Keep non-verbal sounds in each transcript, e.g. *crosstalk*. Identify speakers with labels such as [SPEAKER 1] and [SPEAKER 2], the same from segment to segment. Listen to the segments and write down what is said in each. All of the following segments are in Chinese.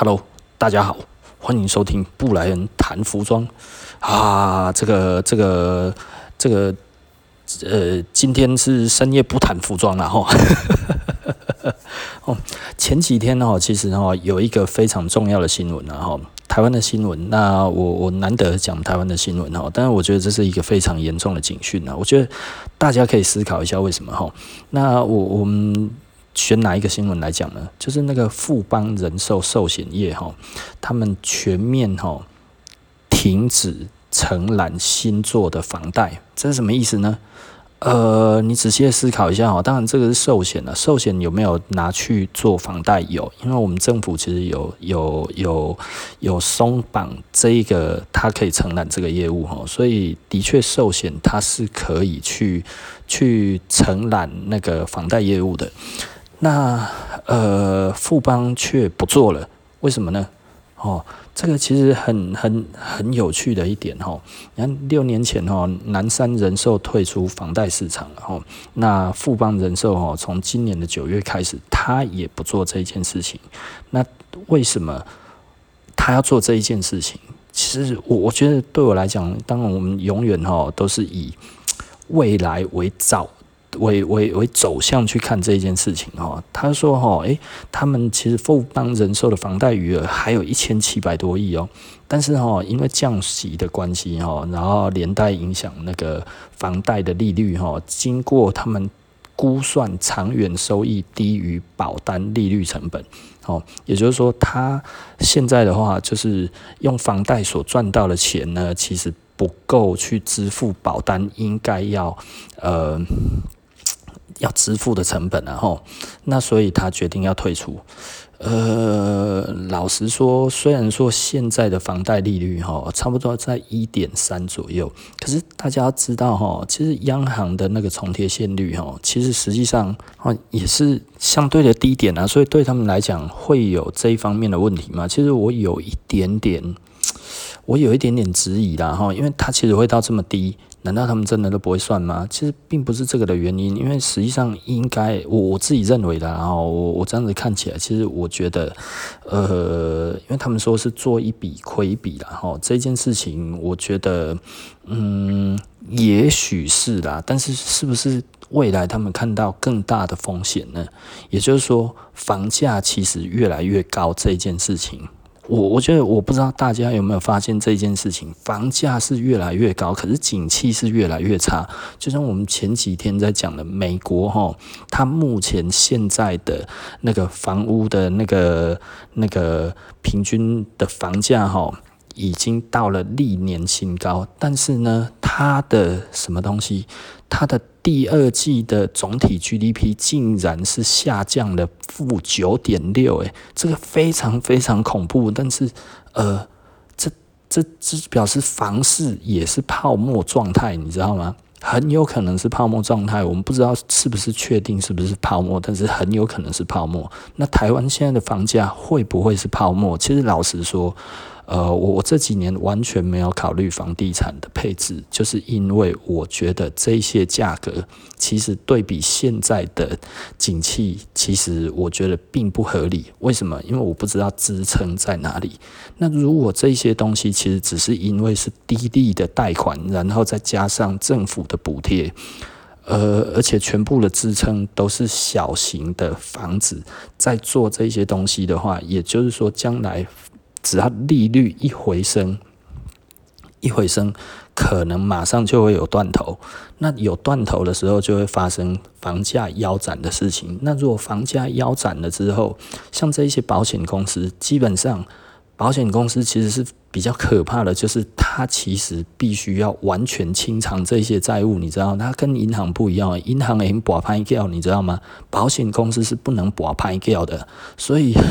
[SPEAKER 1] Hello，大家好，欢迎收听布莱恩谈服装啊。这个这个这个呃，今天是深夜不谈服装了哈。*laughs* 哦，前几天哦，其实哦有一个非常重要的新闻然后台湾的新闻。那我我难得讲台湾的新闻哈，但是我觉得这是一个非常严重的警讯呢。我觉得大家可以思考一下为什么哈。那我我们。选哪一个新闻来讲呢？就是那个富邦人寿寿险业哈，他们全面哈停止承揽新做的房贷，这是什么意思呢？呃，你仔细思考一下哈。当然，这个是寿险了，寿险有没有拿去做房贷？有，因为我们政府其实有有有有松绑这一个，它可以承揽这个业务哈，所以的确寿险它是可以去去承揽那个房贷业务的。那呃，富邦却不做了，为什么呢？哦，这个其实很很很有趣的一点哈。你看六年前哈，南山人寿退出房贷市场了哈。那富邦人寿哈，从今年的九月开始，他也不做这一件事情。那为什么他要做这一件事情？其实我我觉得对我来讲，当然我们永远哈都是以未来为照。为为为走向去看这件事情哈，他说哈，诶，他们其实富邦人寿的房贷余额还有一千七百多亿哦，但是哈，因为降息的关系哈，然后连带影响那个房贷的利率哈，经过他们估算，长远收益低于保单利率成本，哦，也就是说，他现在的话就是用房贷所赚到的钱呢，其实不够去支付保单应该要呃。要支付的成本，然后，那所以他决定要退出。呃，老实说，虽然说现在的房贷利率哈，差不多在一点三左右，可是大家要知道哈，其实央行的那个重贴现率哈，其实实际上啊也是相对的低点啊，所以对他们来讲会有这一方面的问题吗？其实我有一点点，我有一点点质疑啦哈，因为它其实会到这么低。难道他们真的都不会算吗？其实并不是这个的原因，因为实际上应该我我自己认为的，然后我我这样子看起来，其实我觉得，呃，因为他们说是做一笔亏一笔啦，哈，这件事情我觉得，嗯，也许是啦，但是是不是未来他们看到更大的风险呢？也就是说，房价其实越来越高这件事情。我我觉得我不知道大家有没有发现这件事情，房价是越来越高，可是景气是越来越差。就像我们前几天在讲的，美国哈，它目前现在的那个房屋的那个那个平均的房价哈，已经到了历年新高，但是呢，它的什么东西？它的第二季的总体 GDP 竟然是下降了负九点六，诶，这个非常非常恐怖。但是，呃，这这这表示房市也是泡沫状态，你知道吗？很有可能是泡沫状态，我们不知道是不是确定是不是泡沫，但是很有可能是泡沫。那台湾现在的房价会不会是泡沫？其实老实说。呃，我我这几年完全没有考虑房地产的配置，就是因为我觉得这些价格其实对比现在的景气，其实我觉得并不合理。为什么？因为我不知道支撑在哪里。那如果这些东西其实只是因为是低利的贷款，然后再加上政府的补贴，呃，而且全部的支撑都是小型的房子在做这些东西的话，也就是说将来。只要利率一回升，一回升，可能马上就会有断头。那有断头的时候，就会发生房价腰斩的事情。那如果房价腰斩了之后，像这一些保险公司，基本上保险公司其实是比较可怕的，就是它其实必须要完全清偿这些债务。你知道，它跟银行不一样，银行能博拍掉，你知道吗？保险公司是不能博拍掉的，所以。*laughs*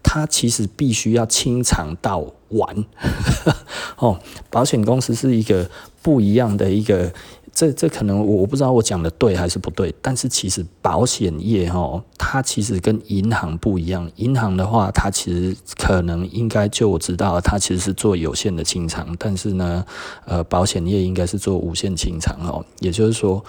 [SPEAKER 1] 它其实必须要清偿到完 *laughs* 哦。保险公司是一个不一样的一个，这这可能我不知道我讲的对还是不对。但是其实保险业哈，它其实跟银行不一样。银行的话，它其实可能应该就我知道，它其实是做有限的清偿。但是呢，呃，保险业应该是做无限清偿哦。也就是说。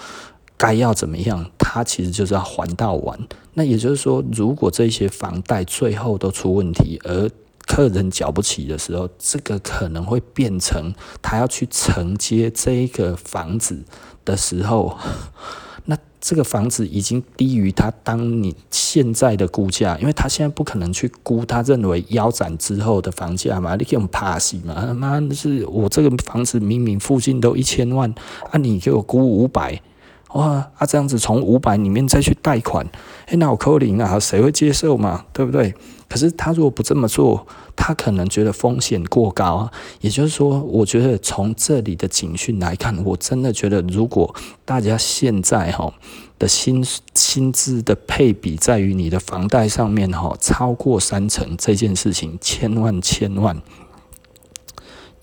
[SPEAKER 1] 该要怎么样，它其实就是要还到完。那也就是说，如果这些房贷最后都出问题，而客人缴不起的时候，这个可能会变成他要去承接这一个房子的时候。那这个房子已经低于他当你现在的估价，因为他现在不可能去估他认为腰斩之后的房价嘛，你给我们怕死嘛？他妈的是我这个房子明明附近都一千万，啊，你给我估五百，哇，啊这样子从五百里面再去贷款，哎，那我扣零啊，谁会接受嘛？对不对？可是他如果不这么做，他可能觉得风险过高。也就是说，我觉得从这里的警讯来看，我真的觉得，如果大家现在哈的薪薪资的配比在于你的房贷上面哈超过三成这件事情，千万千万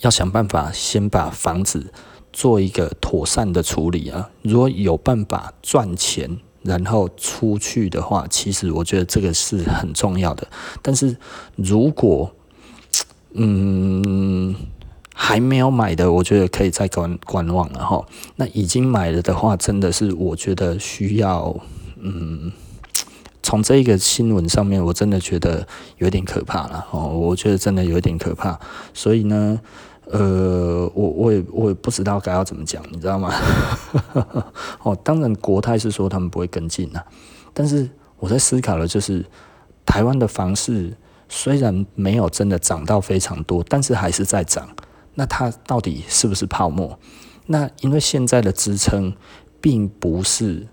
[SPEAKER 1] 要想办法先把房子做一个妥善的处理啊。如果有办法赚钱。然后出去的话，其实我觉得这个是很重要的。但是如果嗯还没有买的，我觉得可以再观观望了哈。那已经买了的话，真的是我觉得需要嗯，从这个新闻上面，我真的觉得有点可怕了哦。我觉得真的有点可怕，所以呢。呃，我我也我也不知道该要怎么讲，你知道吗？*laughs* 哦，当然国泰是说他们不会跟进啊，但是我在思考的就是，台湾的房市虽然没有真的涨到非常多，但是还是在涨。那它到底是不是泡沫？那因为现在的支撑并不是。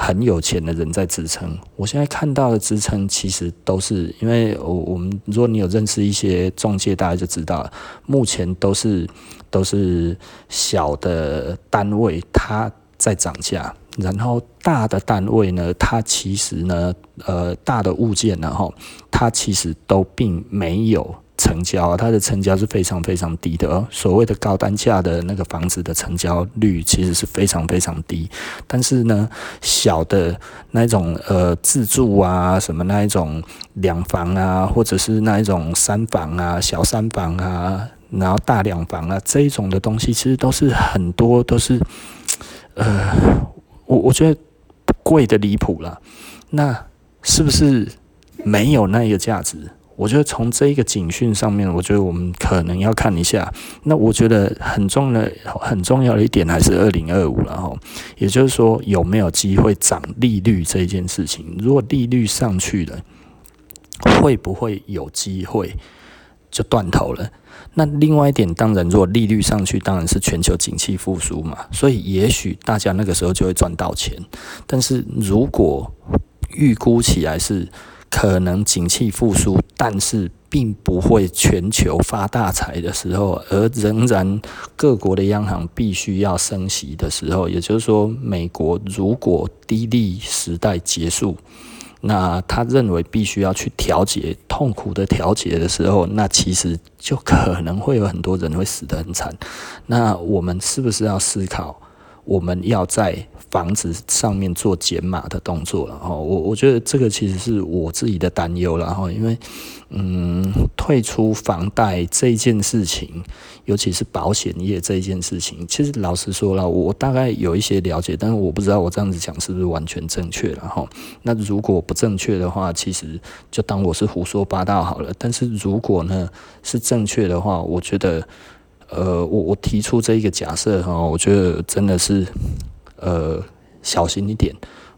[SPEAKER 1] 很有钱的人在支撑，我现在看到的支撑其实都是因为我我们，如果你有认识一些中介，大家就知道，目前都是都是小的单位它在涨价，然后大的单位呢，它其实呢，呃，大的物件然后它其实都并没有。成交啊，它的成交是非常非常低的哦。所谓的高单价的那个房子的成交率其实是非常非常低，但是呢，小的那种呃自住啊，什么那一种两房啊，或者是那一种三房啊、小三房啊，然后大两房啊这一种的东西，其实都是很多都是呃，我我觉得贵的离谱了。那是不是没有那个价值？我觉得从这一个警讯上面，我觉得我们可能要看一下。那我觉得很重要的、很重要的一点还是二零二五了哈。也就是说，有没有机会涨利率这一件事情？如果利率上去了，会不会有机会就断头了？那另外一点，当然，如果利率上去，当然是全球景气复苏嘛。所以也许大家那个时候就会赚到钱。但是如果预估起来是，可能景气复苏，但是并不会全球发大财的时候，而仍然各国的央行必须要升息的时候，也就是说，美国如果低利时代结束，那他认为必须要去调节，痛苦的调节的时候，那其实就可能会有很多人会死得很惨。那我们是不是要思考，我们要在房子上面做减码的动作了哈，我我觉得这个其实是我自己的担忧了哈，因为嗯，退出房贷这件事情，尤其是保险业这件事情，其实老实说了，我大概有一些了解，但是我不知道我这样子讲是不是完全正确了哈。那如果不正确的话，其实就当我是胡说八道好了。但是如果呢是正确的话，我觉得呃，我我提出这一个假设哈，我觉得真的是。呃，小心一点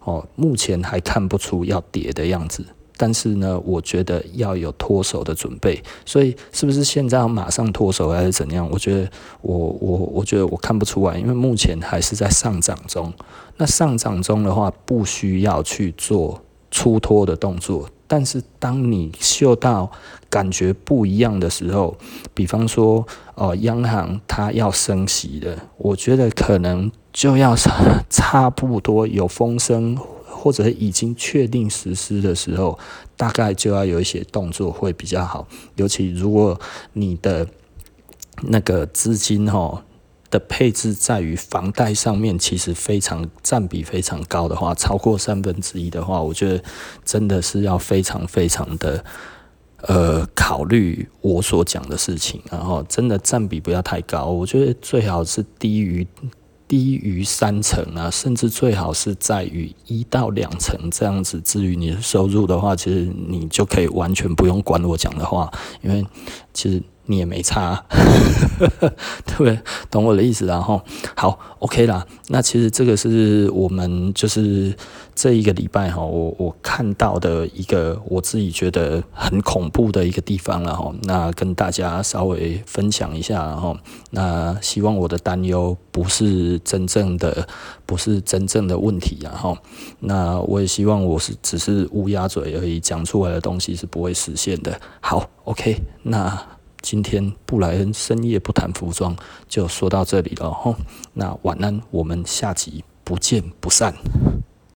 [SPEAKER 1] 哦。目前还看不出要跌的样子，但是呢，我觉得要有脱手的准备。所以，是不是现在要马上脱手还是怎样？我觉得我我我觉得我看不出来，因为目前还是在上涨中。那上涨中的话，不需要去做出脱的动作。但是，当你嗅到感觉不一样的时候，比方说，哦，央行它要升息的，我觉得可能就要 *laughs* 差不多有风声，或者已经确定实施的时候，大概就要有一些动作会比较好。尤其如果你的那个资金哈。的配置在于房贷上面，其实非常占比非常高的话，超过三分之一的话，我觉得真的是要非常非常的呃考虑我所讲的事情，然后真的占比不要太高，我觉得最好是低于低于三成啊，甚至最好是在于一到两成这样子。至于你的收入的话，其实你就可以完全不用管我讲的话，因为其实。你也没差，*laughs* 对不对？懂我的意思，然后好，OK 啦。那其实这个是我们就是这一个礼拜哈，我我看到的一个我自己觉得很恐怖的一个地方了哈。那跟大家稍微分享一下，然后那希望我的担忧不是真正的，不是真正的问题，然后那我也希望我是只是乌鸦嘴而已，讲出来的东西是不会实现的。好，OK，那。今天布莱恩深夜不谈服装，就说到这里了吼。那晚安，我们下集不见不散。